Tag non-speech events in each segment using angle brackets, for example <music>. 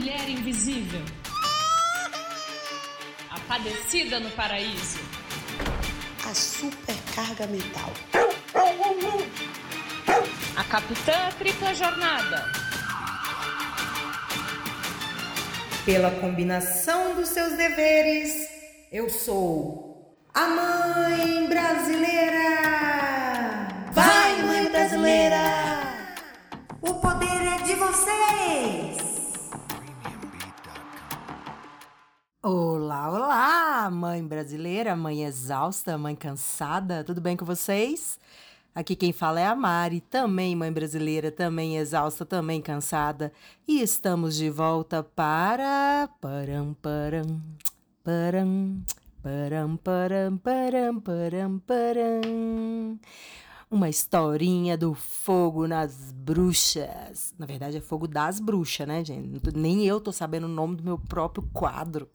mulher invisível. A padecida no paraíso. A supercarga mental. A capitã tripla jornada. Pela combinação dos seus deveres, eu sou a mãe brasileira. Vai, mãe brasileira! O poder é de vocês! Olá, olá, mãe brasileira, mãe exausta, mãe cansada, tudo bem com vocês? Aqui quem fala é a Mari, também mãe brasileira, também exausta, também cansada. E estamos de volta para. Param, param, param, param, param, param, param, param. Uma historinha do fogo nas bruxas. Na verdade, é fogo das bruxas, né, gente? Nem eu tô sabendo o nome do meu próprio quadro.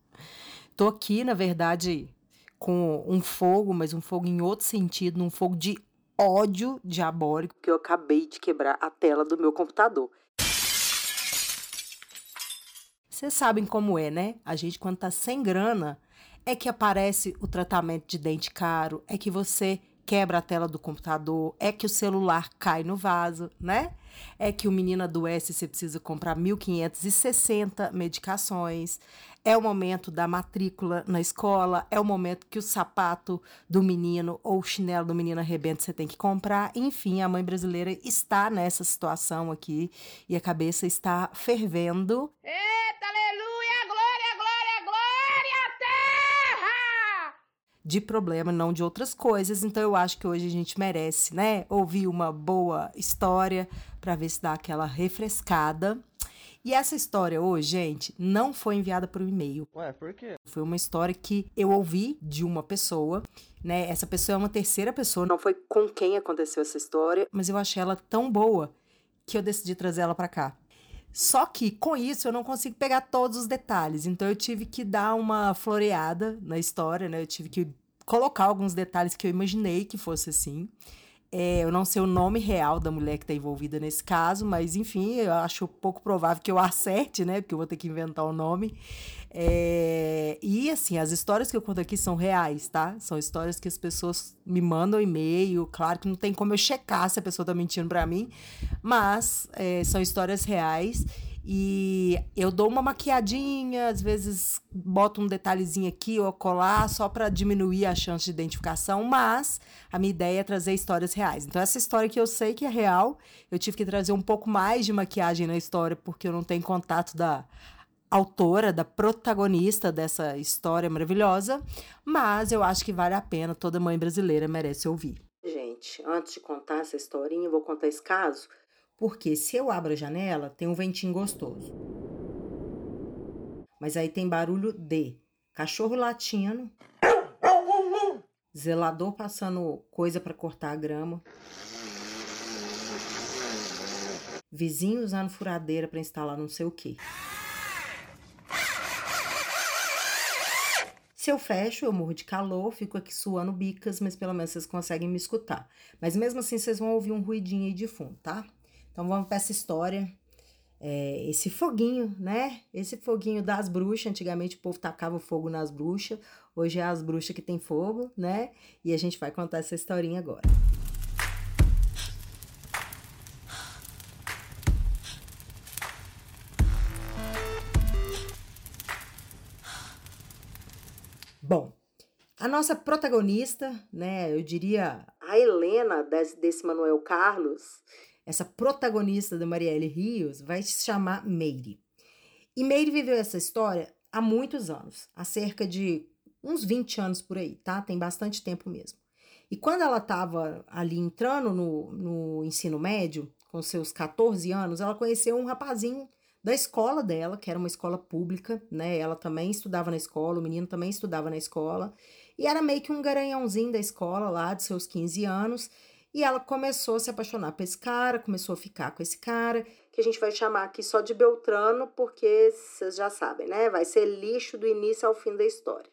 Tô aqui, na verdade, com um fogo, mas um fogo em outro sentido, num fogo de ódio diabólico que eu acabei de quebrar a tela do meu computador. Vocês sabem como é, né? A gente, quando tá sem grana, é que aparece o tratamento de dente caro, é que você quebra a tela do computador, é que o celular cai no vaso, né? É que o menino adoece e você precisa comprar 1.560 medicações. É o momento da matrícula na escola, é o momento que o sapato do menino ou o chinelo do menino arrebenta, você tem que comprar. Enfim, a mãe brasileira está nessa situação aqui e a cabeça está fervendo. Eita, aleluia, glória, glória, glória terra! de problema, não de outras coisas. Então eu acho que hoje a gente merece, né, ouvir uma boa história para ver se dá aquela refrescada. E essa história hoje, gente, não foi enviada por um e-mail. Ué, por quê? Foi uma história que eu ouvi de uma pessoa, né? Essa pessoa é uma terceira pessoa, não foi com quem aconteceu essa história, mas eu achei ela tão boa que eu decidi trazer ela para cá. Só que com isso eu não consigo pegar todos os detalhes, então eu tive que dar uma floreada na história, né? Eu tive que colocar alguns detalhes que eu imaginei que fosse assim. É, eu não sei o nome real da mulher que está envolvida nesse caso, mas enfim, eu acho pouco provável que eu acerte, né? Porque eu vou ter que inventar o nome. É, e assim, as histórias que eu conto aqui são reais, tá? São histórias que as pessoas me mandam e-mail. Claro que não tem como eu checar se a pessoa tá mentindo para mim, mas é, são histórias reais. E eu dou uma maquiadinha, às vezes boto um detalhezinho aqui ou colar só para diminuir a chance de identificação, mas a minha ideia é trazer histórias reais. Então, essa história que eu sei que é real, eu tive que trazer um pouco mais de maquiagem na história, porque eu não tenho contato da autora, da protagonista dessa história maravilhosa, mas eu acho que vale a pena, toda mãe brasileira merece ouvir. Gente, antes de contar essa historinha, eu vou contar esse caso porque se eu abro a janela, tem um ventinho gostoso. Mas aí tem barulho de cachorro latindo, zelador passando coisa para cortar a grama, vizinho usando furadeira para instalar não sei o que. Se eu fecho, eu morro de calor, fico aqui suando bicas, mas pelo menos vocês conseguem me escutar. Mas mesmo assim, vocês vão ouvir um ruidinho aí de fundo, tá? Então vamos para essa história. É, esse foguinho, né? Esse foguinho das bruxas. Antigamente o povo tacava fogo nas bruxas. Hoje é as bruxas que tem fogo, né? E a gente vai contar essa historinha agora. Bom, a nossa protagonista, né? Eu diria a Helena desse, desse Manuel Carlos, essa protagonista da Marielle Rios, vai se chamar Meire. E Meire viveu essa história há muitos anos, há cerca de uns 20 anos por aí, tá? Tem bastante tempo mesmo. E quando ela estava ali entrando no, no ensino médio, com seus 14 anos, ela conheceu um rapazinho da escola dela, que era uma escola pública, né? Ela também estudava na escola, o menino também estudava na escola, e era meio que um garanhãozinho da escola lá, de seus 15 anos, e ela começou a se apaixonar por esse cara, começou a ficar com esse cara, que a gente vai chamar aqui só de Beltrano, porque vocês já sabem, né? Vai ser lixo do início ao fim da história.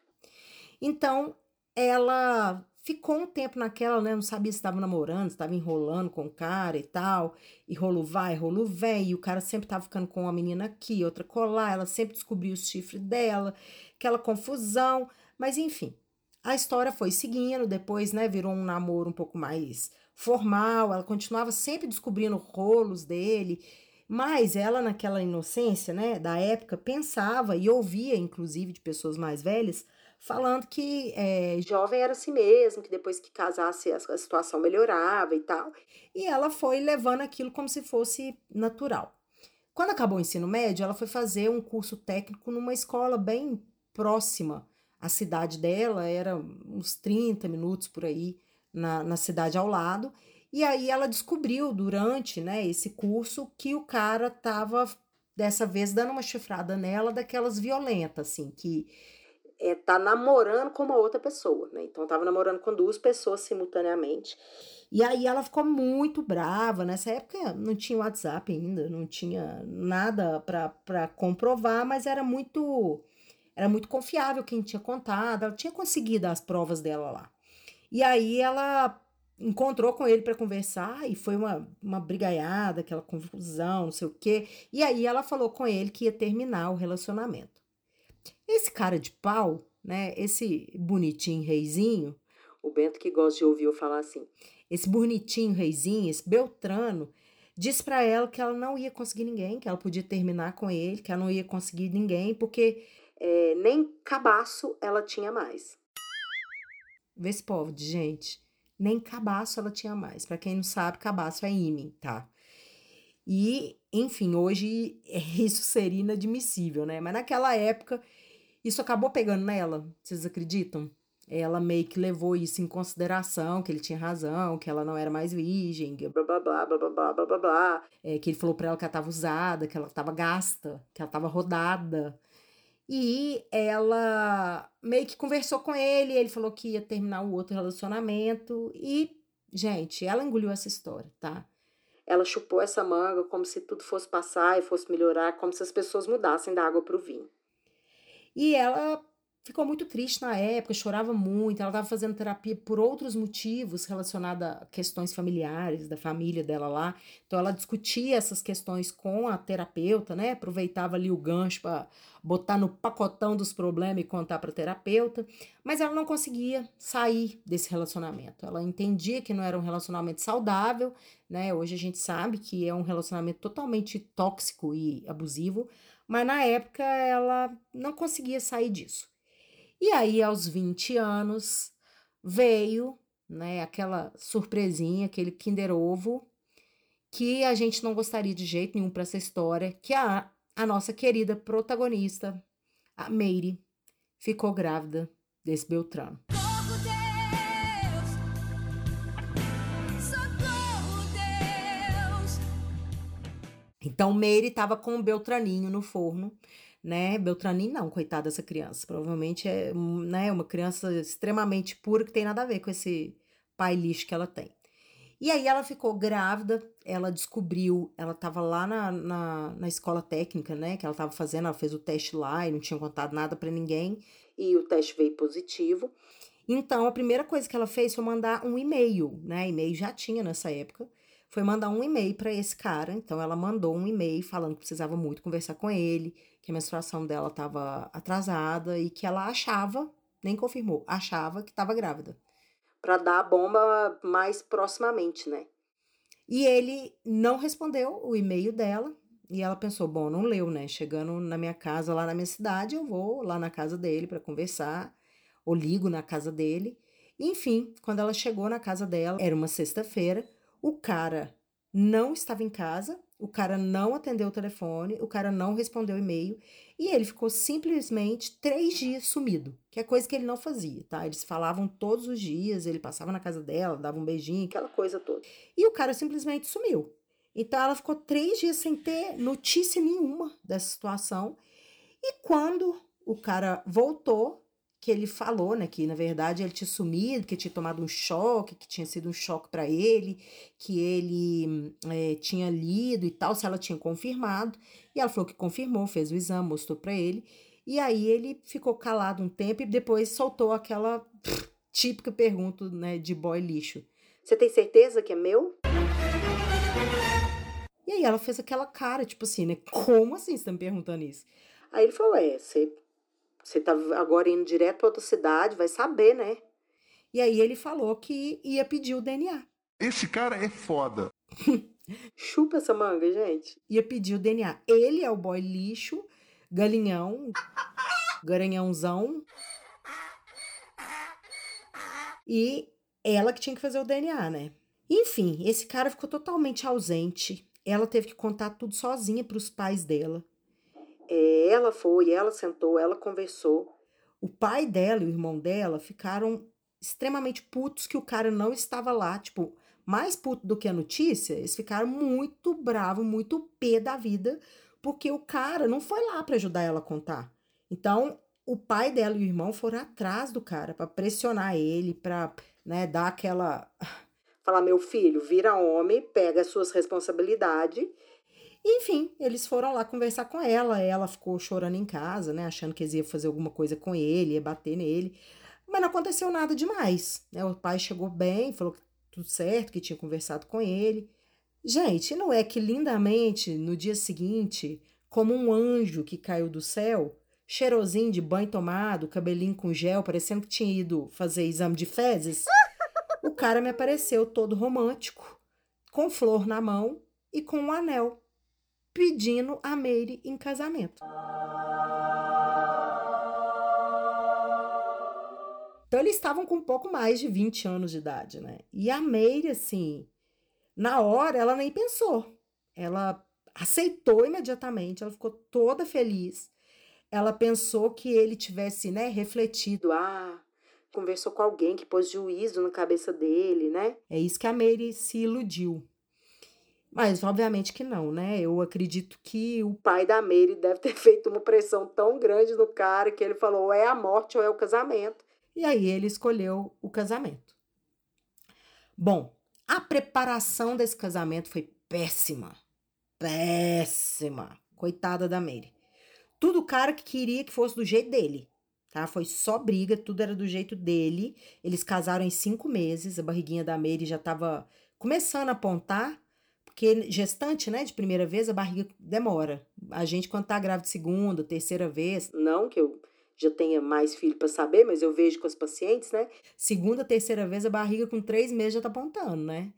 Então, ela ficou um tempo naquela, né? Não sabia se estava namorando, se estava enrolando com o cara e tal. E rolo vai, rolo vem. E o cara sempre tava ficando com uma menina aqui, outra colar. Ela sempre descobriu o chifre dela, aquela confusão. Mas enfim, a história foi seguindo. Depois, né? Virou um namoro um pouco mais formal. Ela continuava sempre descobrindo rolos dele. Mas ela, naquela inocência, né, da época, pensava e ouvia, inclusive, de pessoas mais velhas, falando que é, jovem era assim mesmo, que depois que casasse a, a situação melhorava e tal. E ela foi levando aquilo como se fosse natural. Quando acabou o ensino médio, ela foi fazer um curso técnico numa escola bem próxima à cidade dela, era uns 30 minutos por aí na, na cidade ao lado. E aí ela descobriu durante né, esse curso que o cara tava dessa vez dando uma chifrada nela daquelas violentas, assim, que é, tá namorando com uma outra pessoa, né? Então tava namorando com duas pessoas simultaneamente. E aí ela ficou muito brava. Nessa época não tinha WhatsApp ainda, não tinha nada para comprovar, mas era muito era muito confiável quem tinha contado, ela tinha conseguido as provas dela lá. E aí ela encontrou com ele para conversar e foi uma, uma brigaiada, aquela confusão, não sei o quê. E aí ela falou com ele que ia terminar o relacionamento. Esse cara de pau, né? Esse bonitinho reizinho, o Bento que gosta de ouvir eu falar assim, esse bonitinho reizinho, esse Beltrano, disse para ela que ela não ia conseguir ninguém, que ela podia terminar com ele, que ela não ia conseguir ninguém, porque é, nem cabaço ela tinha mais. De gente. Nem cabaço ela tinha mais. Para quem não sabe, cabaço é ímã, tá? E, enfim, hoje <laughs> isso seria inadmissível, né? Mas naquela época isso acabou pegando nela, vocês acreditam? Ela meio que levou isso em consideração, que ele tinha razão, que ela não era mais virgem, blá blá blá blá blá blá blá blá, é, que ele falou pra ela que ela tava usada, que ela tava gasta, que ela tava rodada. E ela meio que conversou com ele, ele falou que ia terminar o outro relacionamento e, gente, ela engoliu essa história, tá? Ela chupou essa manga como se tudo fosse passar e fosse melhorar, como se as pessoas mudassem da água pro vinho. E ela ficou muito triste na época, chorava muito. Ela estava fazendo terapia por outros motivos relacionados a questões familiares da família dela lá. Então ela discutia essas questões com a terapeuta, né? Aproveitava ali o gancho para botar no pacotão dos problemas e contar para a terapeuta, mas ela não conseguia sair desse relacionamento. Ela entendia que não era um relacionamento saudável, né? Hoje a gente sabe que é um relacionamento totalmente tóxico e abusivo, mas na época ela não conseguia sair disso. E aí, aos 20 anos, veio né, aquela surpresinha, aquele Kinder Ovo, que a gente não gostaria de jeito nenhum para essa história, que a, a nossa querida protagonista, a Meire, ficou grávida desse Beltrano. Então, Meire estava com o Beltraninho no forno, né? Beltraninho não, coitada dessa criança. Provavelmente é né, uma criança extremamente pura que tem nada a ver com esse pai lixo que ela tem. E aí ela ficou grávida, ela descobriu, ela estava lá na, na, na, escola técnica, né? Que ela estava fazendo, ela fez o teste lá e não tinha contado nada para ninguém. E o teste veio positivo. Então, a primeira coisa que ela fez foi mandar um e-mail, né? E-mail já tinha nessa época foi mandar um e-mail para esse cara. Então ela mandou um e-mail falando que precisava muito conversar com ele, que a menstruação dela estava atrasada e que ela achava, nem confirmou, achava que estava grávida. Para dar a bomba mais proximamente, né? E ele não respondeu o e-mail dela. E ela pensou: bom, não leu, né? Chegando na minha casa, lá na minha cidade, eu vou lá na casa dele para conversar, ou ligo na casa dele. Enfim, quando ela chegou na casa dela, era uma sexta-feira, o cara não estava em casa, o cara não atendeu o telefone, o cara não respondeu e-mail e ele ficou simplesmente três dias sumido, que é coisa que ele não fazia, tá? Eles falavam todos os dias, ele passava na casa dela, dava um beijinho, aquela coisa toda. E o cara simplesmente sumiu. Então ela ficou três dias sem ter notícia nenhuma dessa situação. E quando o cara voltou, que ele falou, né, que na verdade ele tinha sumido, que tinha tomado um choque, que tinha sido um choque para ele, que ele é, tinha lido e tal, se ela tinha confirmado. E ela falou que confirmou, fez o exame, mostrou para ele. E aí ele ficou calado um tempo e depois soltou aquela típica pergunta, né, de boy lixo. Você tem certeza que é meu? E aí ela fez aquela cara, tipo assim, né? Como assim você tá me perguntando isso? Aí ele falou: É, você, você tá agora indo direto pra outra cidade, vai saber, né? E aí ele falou que ia pedir o DNA. Esse cara é foda. <laughs> Chupa essa manga, gente. Ia pedir o DNA. Ele é o boy lixo, galinhão, garanhãozão. E ela que tinha que fazer o DNA, né? Enfim, esse cara ficou totalmente ausente. Ela teve que contar tudo sozinha para os pais dela. É, ela foi, ela sentou, ela conversou. O pai dela e o irmão dela ficaram extremamente putos que o cara não estava lá, tipo, mais puto do que a notícia, eles ficaram muito bravos, muito pé da vida, porque o cara não foi lá para ajudar ela a contar. Então, o pai dela e o irmão foram atrás do cara para pressionar ele, para, né, dar aquela falar meu filho, vira homem, pega as suas responsabilidades. Enfim, eles foram lá conversar com ela, ela ficou chorando em casa, né, achando que eles iam fazer alguma coisa com ele, ia bater nele. Mas não aconteceu nada demais, né? O pai chegou bem, falou que tudo certo, que tinha conversado com ele. Gente, não é que lindamente, no dia seguinte, como um anjo que caiu do céu, cheirosinho de banho tomado, cabelinho com gel, parecendo que tinha ido fazer exame de fezes, o cara me apareceu todo romântico, com flor na mão e com um anel, pedindo a Meire em casamento. Então eles estavam com um pouco mais de 20 anos de idade, né? E a Meire, assim, na hora ela nem pensou. Ela aceitou imediatamente, ela ficou toda feliz ela pensou que ele tivesse, né, refletido, ah, conversou com alguém que pôs juízo na cabeça dele, né? É isso que a Mary se iludiu. Mas obviamente que não, né? Eu acredito que o pai da Mary deve ter <laughs> feito uma pressão tão grande no cara que ele falou: ou é a morte ou é o casamento. E aí ele escolheu o casamento. Bom, a preparação desse casamento foi péssima. Péssima. Coitada da Mary. Tudo o cara que queria que fosse do jeito dele, tá? Foi só briga, tudo era do jeito dele. Eles casaram em cinco meses, a barriguinha da Mary já tava começando a apontar, porque gestante, né, de primeira vez, a barriga demora. A gente, quando tá grávida segunda, terceira vez, não que eu já tenha mais filho para saber, mas eu vejo com as pacientes, né? Segunda, terceira vez, a barriga com três meses já tá apontando, né?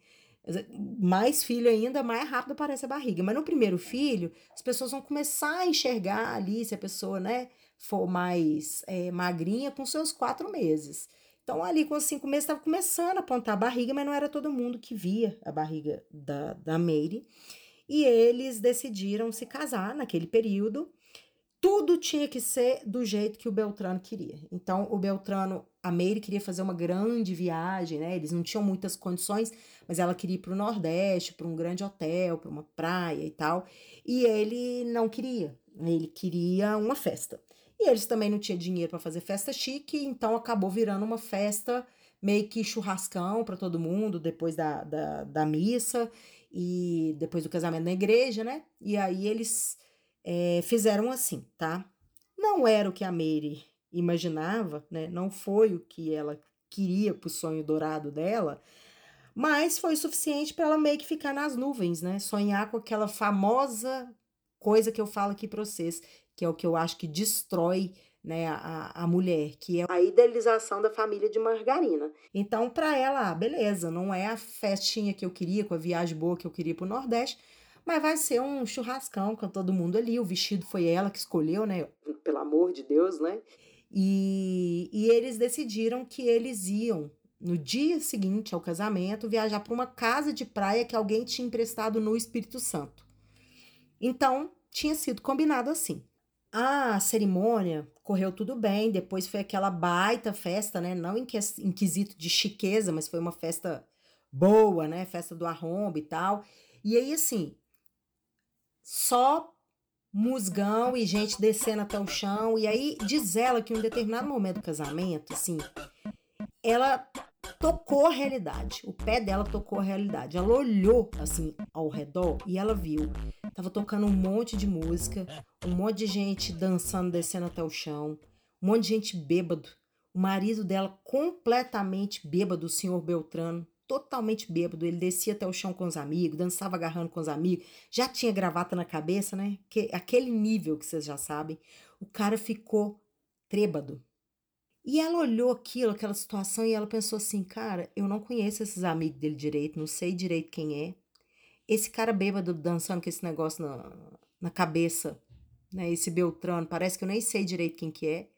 mais filho ainda, mais rápido aparece a barriga. Mas no primeiro filho, as pessoas vão começar a enxergar ali se a pessoa, né, for mais é, magrinha com seus quatro meses. Então, ali com os cinco meses, estava começando a apontar a barriga, mas não era todo mundo que via a barriga da, da Mary. E eles decidiram se casar naquele período tudo tinha que ser do jeito que o Beltrano queria. Então, o Beltrano, a Meire queria fazer uma grande viagem, né? Eles não tinham muitas condições, mas ela queria ir para o Nordeste, para um grande hotel, para uma praia e tal. E ele não queria. Ele queria uma festa. E eles também não tinham dinheiro para fazer festa chique, então acabou virando uma festa meio que churrascão para todo mundo depois da, da, da missa e depois do casamento na igreja, né? E aí eles é, fizeram assim, tá? Não era o que a Mary imaginava, né? Não foi o que ela queria pro sonho dourado dela, mas foi suficiente para ela meio que ficar nas nuvens, né? Sonhar com aquela famosa coisa que eu falo aqui para vocês, que é o que eu acho que destrói né, a, a mulher, que é a idealização da família de margarina. Então, para ela, ah, beleza, não é a festinha que eu queria, com a viagem boa que eu queria para o Nordeste, mas vai ser um churrascão com todo mundo ali. O vestido foi ela que escolheu, né? Pelo amor de Deus, né? E, e eles decidiram que eles iam, no dia seguinte ao casamento, viajar para uma casa de praia que alguém tinha emprestado no Espírito Santo. Então, tinha sido combinado assim. A cerimônia correu tudo bem, depois foi aquela baita festa, né? Não em, em quesito de chiqueza, mas foi uma festa boa, né? Festa do arrombo e tal. E aí, assim, só musgão e gente descendo até o chão. E aí diz ela que em um determinado momento do casamento, assim, ela tocou a realidade. O pé dela tocou a realidade. Ela olhou assim ao redor e ela viu. Tava tocando um monte de música, um monte de gente dançando, descendo até o chão, um monte de gente bêbado, O marido dela completamente bêbado, o senhor Beltrano, totalmente bêbado. Ele descia até o chão com os amigos, dançava agarrando com os amigos, já tinha gravata na cabeça, né? Que, aquele nível que vocês já sabem. O cara ficou trêbado. E ela olhou aquilo, aquela situação, e ela pensou assim: cara, eu não conheço esses amigos dele direito, não sei direito quem é. Esse cara bêbado dançando com esse negócio na, na cabeça, né? Esse Beltrano, parece que eu nem sei direito quem que é.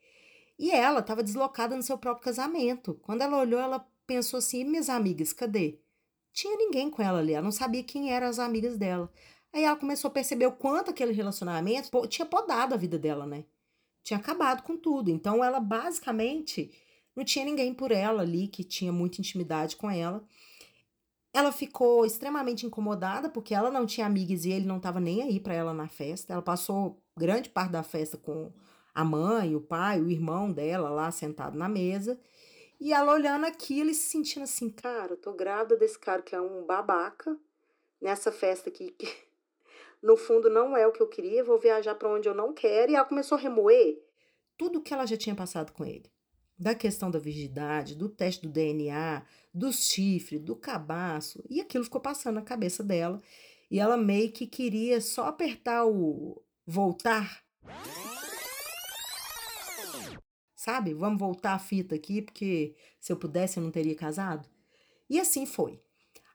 E ela estava deslocada no seu próprio casamento. Quando ela olhou, ela pensou assim: minhas amigas, cadê? Tinha ninguém com ela ali, ela não sabia quem eram as amigas dela. Aí ela começou a perceber o quanto aquele relacionamento tinha podado a vida dela, né? Tinha acabado com tudo. Então ela basicamente não tinha ninguém por ela ali que tinha muita intimidade com ela. Ela ficou extremamente incomodada porque ela não tinha amigas e ele não estava nem aí para ela na festa. Ela passou grande parte da festa com a mãe, o pai, o irmão dela lá sentado na mesa. E ela olhando aquilo e se sentindo assim, cara, eu tô grávida desse cara que é um babaca nessa festa aqui que no fundo não é o que eu queria, vou viajar para onde eu não quero. E ela começou a remoer tudo que ela já tinha passado com ele. Da questão da virgindade, do teste do DNA, do chifre, do cabaço. E aquilo ficou passando na cabeça dela. E ela meio que queria só apertar o voltar sabe? Vamos voltar a fita aqui, porque se eu pudesse eu não teria casado. E assim foi.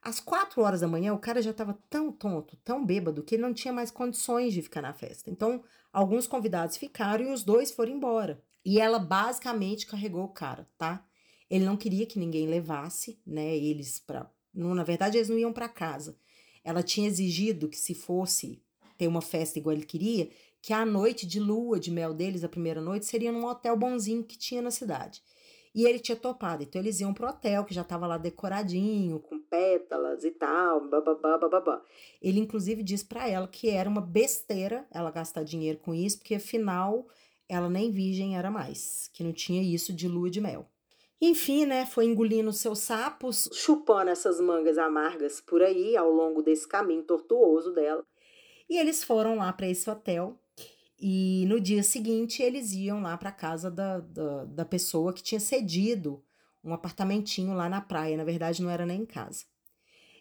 Às quatro horas da manhã, o cara já estava tão tonto, tão bêbado, que ele não tinha mais condições de ficar na festa. Então, alguns convidados ficaram e os dois foram embora. E ela basicamente carregou o cara, tá? Ele não queria que ninguém levasse, né, eles para, na verdade eles não iam para casa. Ela tinha exigido que se fosse ter uma festa igual ele queria, que a noite de lua de mel deles, a primeira noite, seria num hotel bonzinho que tinha na cidade. E ele tinha topado, então eles iam pro hotel, que já estava lá decoradinho, com pétalas e tal, bababá, bababá. Ele, inclusive, disse para ela que era uma besteira ela gastar dinheiro com isso, porque afinal ela nem virgem era mais, que não tinha isso de lua de mel. Enfim, né, foi engolindo seus sapos, chupando essas mangas amargas por aí, ao longo desse caminho tortuoso dela. E eles foram lá para esse hotel, e no dia seguinte, eles iam lá para casa da, da, da, pessoa que tinha cedido um apartamentinho lá na praia. Na verdade, não era nem em casa.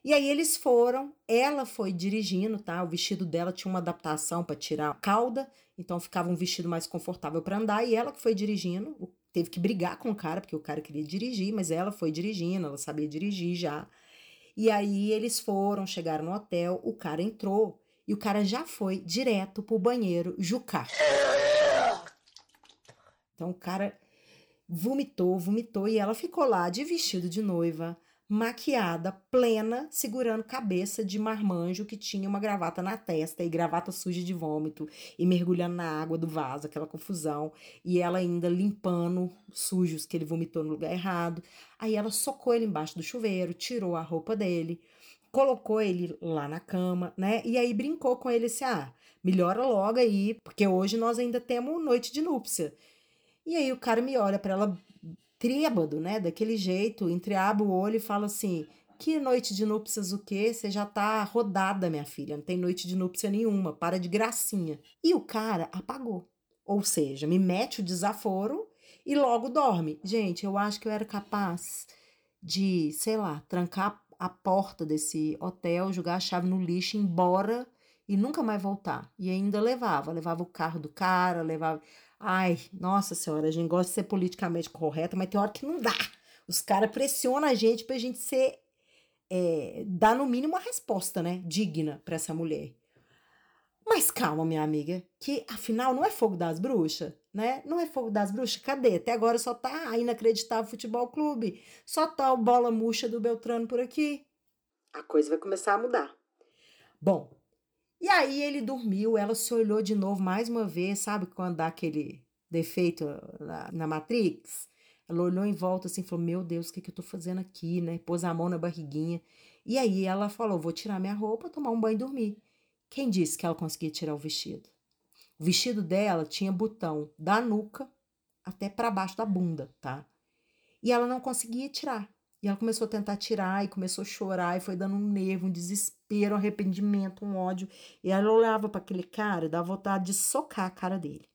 E aí eles foram, ela foi dirigindo, tá? O vestido dela tinha uma adaptação para tirar a cauda, então ficava um vestido mais confortável para andar. E ela que foi dirigindo, teve que brigar com o cara, porque o cara queria dirigir, mas ela foi dirigindo, ela sabia dirigir já. E aí eles foram, chegaram no hotel, o cara entrou e o cara já foi direto pro banheiro jucar. Então o cara vomitou, vomitou e ela ficou lá de vestido de noiva, maquiada, plena, segurando cabeça de marmanjo que tinha uma gravata na testa e gravata suja de vômito e mergulhando na água do vaso, aquela confusão, e ela ainda limpando sujos que ele vomitou no lugar errado. Aí ela socou ele embaixo do chuveiro, tirou a roupa dele, colocou ele lá na cama, né? E aí brincou com ele assim: ah, melhora logo aí, porque hoje nós ainda temos noite de núpcia. E aí o cara me olha para ela trêbado, né? Daquele jeito, entreabre o olho e fala assim: que noite de núpcias o quê? Você já tá rodada, minha filha, não tem noite de núpcia nenhuma, para de gracinha. E o cara apagou. Ou seja, me mete o desaforo e logo dorme. Gente, eu acho que eu era capaz de, sei lá, trancar a porta desse hotel, jogar a chave no lixo, ir embora e nunca mais voltar. E ainda levava, levava o carro do cara, levava. Ai, nossa senhora, a gente gosta de ser politicamente correta, mas tem hora que não dá. Os caras pressionam a gente pra gente ser. É, dar no mínimo uma resposta, né? Digna para essa mulher. Mas calma, minha amiga, que afinal não é fogo das bruxas né? Não é fogo das bruxas? Cadê? Até agora só tá a inacreditável futebol clube. Só tá o bola murcha do Beltrano por aqui. A coisa vai começar a mudar. Bom, e aí ele dormiu, ela se olhou de novo mais uma vez, sabe quando dá aquele defeito na, na Matrix? Ela olhou em volta assim, falou: Meu Deus, o que, que eu tô fazendo aqui, né? Pôs a mão na barriguinha. E aí ela falou: Vou tirar minha roupa, tomar um banho e dormir. Quem disse que ela conseguia tirar o vestido? O vestido dela tinha botão da nuca até para baixo da bunda, tá? E ela não conseguia tirar. E ela começou a tentar tirar e começou a chorar e foi dando um nervo, um desespero, um arrependimento, um ódio. E ela olhava para aquele cara e dava vontade de socar a cara dele.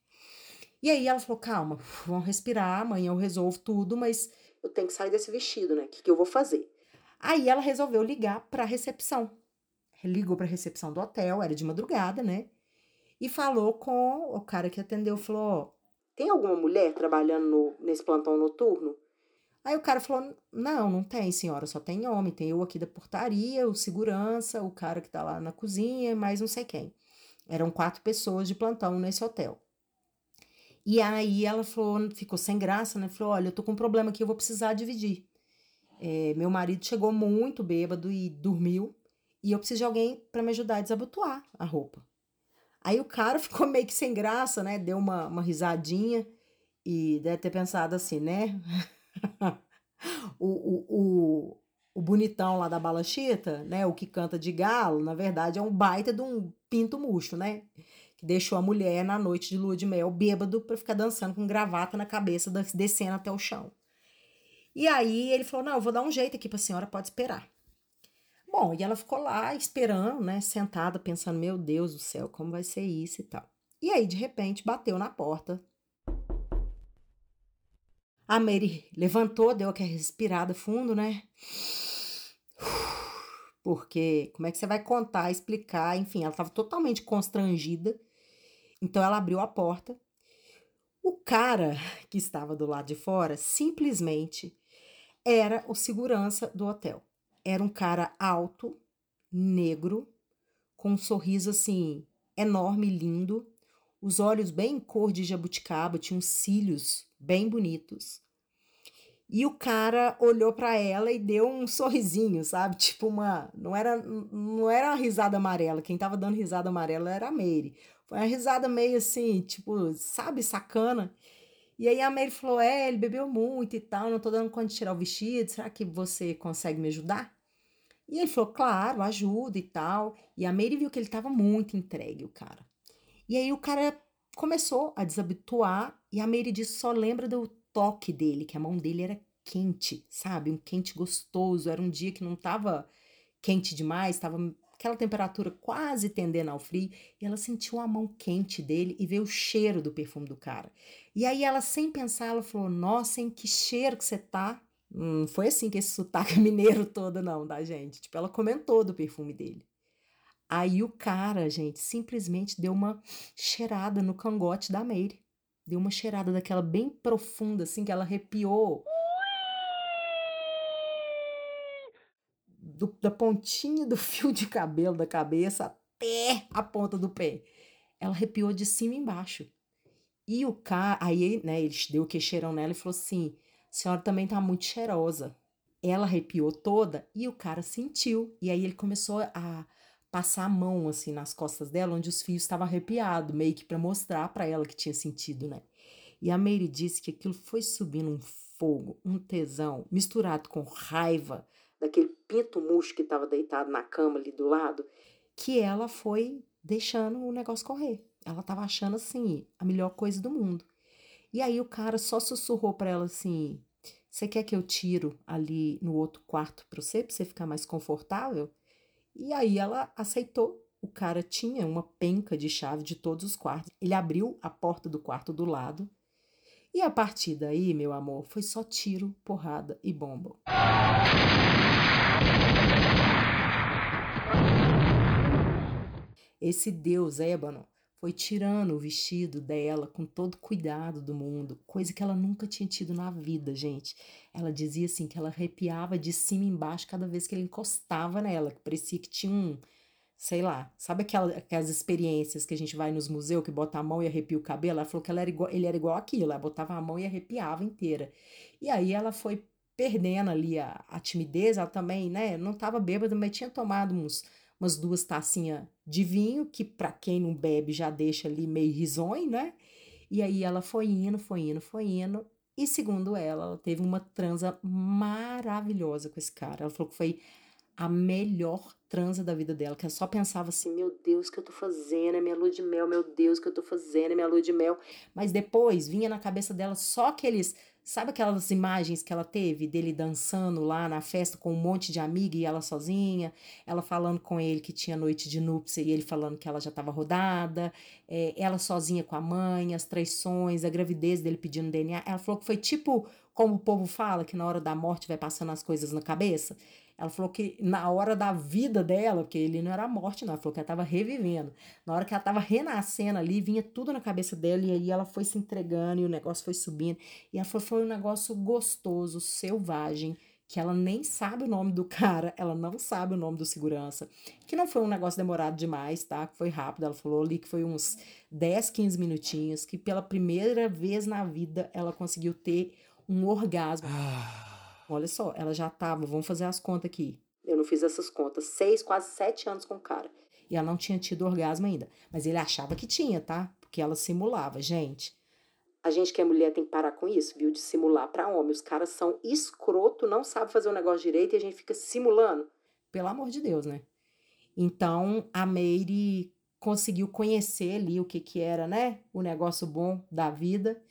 E aí ela falou: calma, vamos respirar, amanhã eu resolvo tudo, mas eu tenho que sair desse vestido, né? O que, que eu vou fazer? Aí ela resolveu ligar para a recepção. Ligou para a recepção do hotel, era de madrugada, né? E falou com o cara que atendeu, falou: tem alguma mulher trabalhando no, nesse plantão noturno? Aí o cara falou: Não, não tem, senhora, só tem homem. Tem eu aqui da portaria, o segurança, o cara que tá lá na cozinha, mais não sei quem. Eram quatro pessoas de plantão nesse hotel. E aí ela falou, ficou sem graça, né? Falou: Olha, eu tô com um problema aqui, eu vou precisar dividir. É, meu marido chegou muito bêbado e dormiu, e eu preciso de alguém para me ajudar a desabotoar a roupa. Aí o cara <laughs> ficou meio que sem graça, né? Deu uma, uma risadinha e deve ter pensado assim, né? <laughs> <laughs> o, o, o, o bonitão lá da balachita, né? O que canta de galo, na verdade, é um baita de um pinto murcho, né? Que deixou a mulher na noite de lua de mel bêbado para ficar dançando com gravata na cabeça, descendo até o chão. E aí ele falou: Não, eu vou dar um jeito aqui pra senhora, pode esperar. Bom, e ela ficou lá esperando, né? Sentada, pensando: Meu Deus do céu, como vai ser isso e tal. E aí, de repente, bateu na porta a Mary levantou, deu aquela respirada fundo, né? Porque como é que você vai contar, explicar? Enfim, ela estava totalmente constrangida. Então ela abriu a porta. O cara que estava do lado de fora simplesmente era o segurança do hotel. Era um cara alto, negro, com um sorriso assim enorme, lindo, os olhos bem cor de jabuticaba, tinha uns cílios bem bonitos. E o cara olhou para ela e deu um sorrisinho, sabe? <laughs> Tipo uma, não era não era uma risada amarela, quem tava dando risada amarela era a Mary. Foi uma risada meio assim, tipo, sabe, sacana. E aí a Mary falou: "É, ele bebeu muito e tal, não tô dando conta de tirar o vestido, será que você consegue me ajudar?" E ele falou: "Claro, ajuda e tal". E a Mary viu que ele tava muito entregue, o cara. E aí o cara começou a desabituar e a disse só lembra do toque dele, que a mão dele era quente, sabe? Um quente gostoso. Era um dia que não tava quente demais, tava aquela temperatura quase tendendo ao frio, e ela sentiu a mão quente dele e veio o cheiro do perfume do cara. E aí ela, sem pensar, ela falou: Nossa, hein, que cheiro que você tá. Hum, foi assim que esse sotaque <laughs> mineiro todo, não, da gente. Tipo, ela comentou do perfume dele. Aí o cara, gente, simplesmente deu uma cheirada no cangote da Meire. Deu uma cheirada daquela bem profunda, assim, que ela arrepiou. Do, da pontinha do fio de cabelo da cabeça até a ponta do pé. Ela arrepiou de cima e embaixo. E o cara, aí, né, ele deu o queixeirão nela e falou assim: a senhora também tá muito cheirosa. Ela arrepiou toda e o cara sentiu. E aí ele começou a passar a mão assim nas costas dela, onde os fios estavam arrepiados, meio que para mostrar para ela que tinha sentido, né? E a Mary disse que aquilo foi subindo um fogo, um tesão, misturado com raiva daquele pinto murcho que estava deitado na cama ali do lado, que ela foi deixando o negócio correr. Ela estava achando assim a melhor coisa do mundo. E aí o cara só sussurrou para ela assim: "Você quer que eu tiro ali no outro quarto para você, para você ficar mais confortável?" E aí ela aceitou. O cara tinha uma penca de chave de todos os quartos. Ele abriu a porta do quarto do lado. E a partir daí, meu amor, foi só tiro, porrada e bomba. Esse deus ébano foi tirando o vestido dela com todo cuidado do mundo, coisa que ela nunca tinha tido na vida, gente. Ela dizia assim que ela arrepiava de cima e embaixo cada vez que ele encostava nela, que parecia que tinha um, sei lá, sabe aquelas, aquelas experiências que a gente vai nos museus que bota a mão e arrepia o cabelo? Ela falou que ela era igual, ele era igual aquilo, ela botava a mão e arrepiava inteira. E aí ela foi perdendo ali a, a timidez, ela também, né, não estava bêbada, mas tinha tomado uns umas duas tacinhas de vinho, que para quem não bebe já deixa ali meio risonho, né? E aí ela foi indo, foi indo, foi indo. E segundo ela, ela teve uma transa maravilhosa com esse cara. Ela falou que foi a melhor transa da vida dela, que ela só pensava assim: meu Deus, o que eu tô fazendo? É minha lua de mel, meu Deus, o que eu tô fazendo? É minha lua de mel. Mas depois vinha na cabeça dela só aqueles Sabe aquelas imagens que ela teve dele dançando lá na festa com um monte de amiga e ela sozinha? Ela falando com ele que tinha noite de núpcia e ele falando que ela já estava rodada. É, ela sozinha com a mãe, as traições, a gravidez dele pedindo DNA. Ela falou que foi tipo como o povo fala, que na hora da morte vai passando as coisas na cabeça. Ela falou que na hora da vida dela, porque ele não era morte, não, ela falou que ela estava revivendo. Na hora que ela estava renascendo ali, vinha tudo na cabeça dela e aí ela foi se entregando e o negócio foi subindo. E ela falou foi um negócio gostoso, selvagem, que ela nem sabe o nome do cara, ela não sabe o nome do segurança. Que não foi um negócio demorado demais, tá? Que foi rápido. Ela falou ali que foi uns 10, 15 minutinhos, que pela primeira vez na vida ela conseguiu ter um orgasmo. Olha só, ela já tava, vamos fazer as contas aqui. Eu não fiz essas contas, seis, quase sete anos com o cara. E ela não tinha tido orgasmo ainda. Mas ele achava que tinha, tá? Porque ela simulava, gente. A gente que é mulher tem que parar com isso, viu? De simular para homem. Os caras são escroto, não sabem fazer o negócio direito e a gente fica simulando. Pelo amor de Deus, né? Então, a Meire conseguiu conhecer ali o que que era, né? O negócio bom da vida.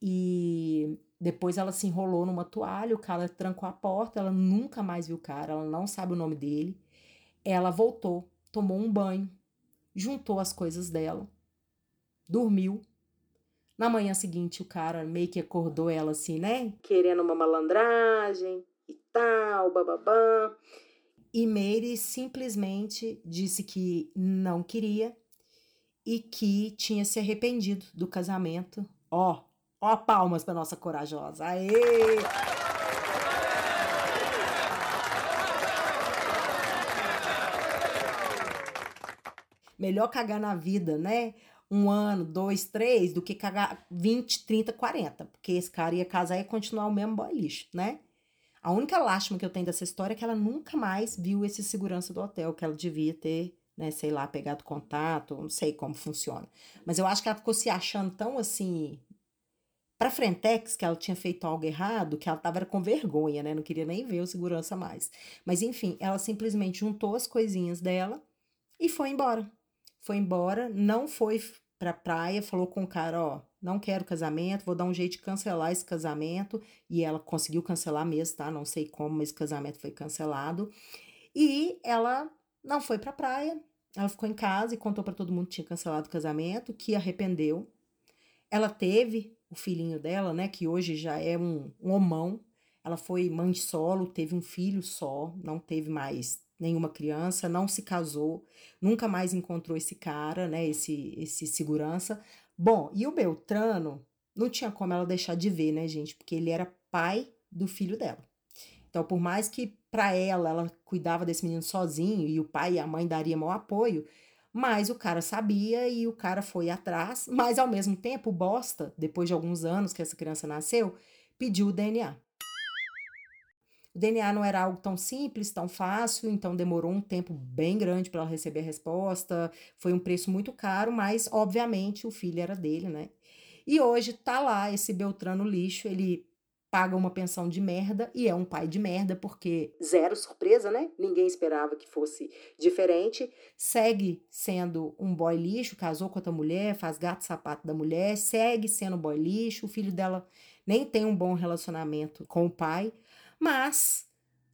E depois ela se enrolou numa toalha, o cara trancou a porta, ela nunca mais viu o cara, ela não sabe o nome dele. Ela voltou, tomou um banho, juntou as coisas dela, dormiu. Na manhã seguinte, o cara meio que acordou ela assim, né? Querendo uma malandragem e tal, bababã. E Mary simplesmente disse que não queria e que tinha se arrependido do casamento. Ó, oh, Ó, palmas para nossa corajosa. Aê! Melhor cagar na vida, né? Um ano, dois, três, do que cagar 20, 30, 40. Porque esse cara ia casar e continuar o mesmo boy lixo, né? A única lástima que eu tenho dessa história é que ela nunca mais viu esse segurança do hotel, que ela devia ter, né, sei lá, pegado contato, não sei como funciona. Mas eu acho que ela ficou se achando tão assim, para Frentex, que ela tinha feito algo errado, que ela estava com vergonha, né? Não queria nem ver o segurança mais. Mas enfim, ela simplesmente juntou as coisinhas dela e foi embora. Foi embora, não foi pra praia, falou com o cara, ó, não quero casamento, vou dar um jeito de cancelar esse casamento. E ela conseguiu cancelar mesmo, tá? Não sei como, mas o casamento foi cancelado. E ela não foi pra praia, ela ficou em casa e contou para todo mundo que tinha cancelado o casamento, que arrependeu. Ela teve o filhinho dela, né, que hoje já é um, um homão. Ela foi mãe solo, teve um filho só, não teve mais nenhuma criança, não se casou, nunca mais encontrou esse cara, né, esse esse segurança. Bom, e o Beltrano não tinha como ela deixar de ver, né, gente, porque ele era pai do filho dela. Então, por mais que para ela ela cuidava desse menino sozinho e o pai e a mãe dariam maior apoio, mas o cara sabia e o cara foi atrás, mas ao mesmo tempo, bosta, depois de alguns anos que essa criança nasceu, pediu o DNA. O DNA não era algo tão simples, tão fácil, então demorou um tempo bem grande para ela receber a resposta. Foi um preço muito caro, mas obviamente o filho era dele, né? E hoje tá lá esse Beltrano lixo, ele paga uma pensão de merda e é um pai de merda, porque zero surpresa, né? Ninguém esperava que fosse diferente. Segue sendo um boy lixo, casou com outra mulher, faz gato sapato da mulher, segue sendo boy lixo. O filho dela nem tem um bom relacionamento com o pai, mas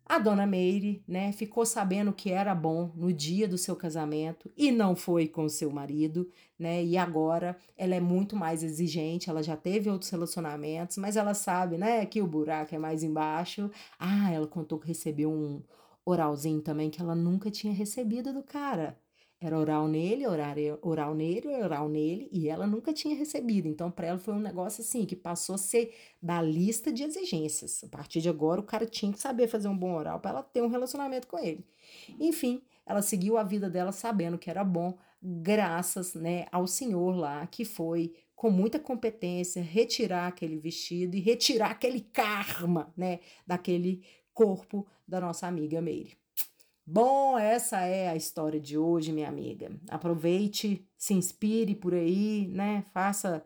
a dona Meire, né, ficou sabendo que era bom no dia do seu casamento e não foi com seu marido, né? E agora ela é muito mais exigente, ela já teve outros relacionamentos, mas ela sabe, né, que o buraco é mais embaixo. Ah, ela contou que recebeu um oralzinho também que ela nunca tinha recebido do cara. Era oral nele, oral, oral nele, oral nele, e ela nunca tinha recebido. Então, para ela foi um negócio assim, que passou a ser da lista de exigências. A partir de agora, o cara tinha que saber fazer um bom oral para ela ter um relacionamento com ele. Enfim, ela seguiu a vida dela sabendo que era bom, graças né, ao senhor lá, que foi com muita competência retirar aquele vestido e retirar aquele karma, né, daquele corpo da nossa amiga Meire. Bom, essa é a história de hoje, minha amiga. Aproveite, se inspire por aí, né? Faça,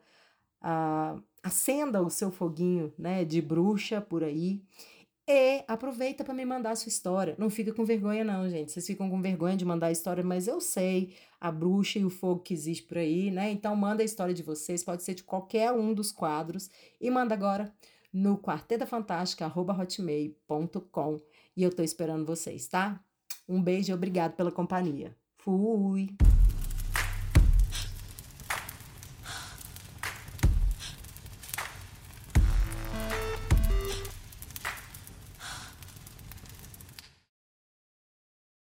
a acenda o seu foguinho, né, de bruxa por aí. E aproveita para me mandar a sua história. Não fica com vergonha, não, gente. Vocês ficam com vergonha de mandar a história, mas eu sei a bruxa e o fogo que existe por aí, né? Então manda a história de vocês, pode ser de qualquer um dos quadros. E manda agora no quartetafantástica.hotmail.com e eu tô esperando vocês, tá? Um beijo e obrigado pela companhia. Fui!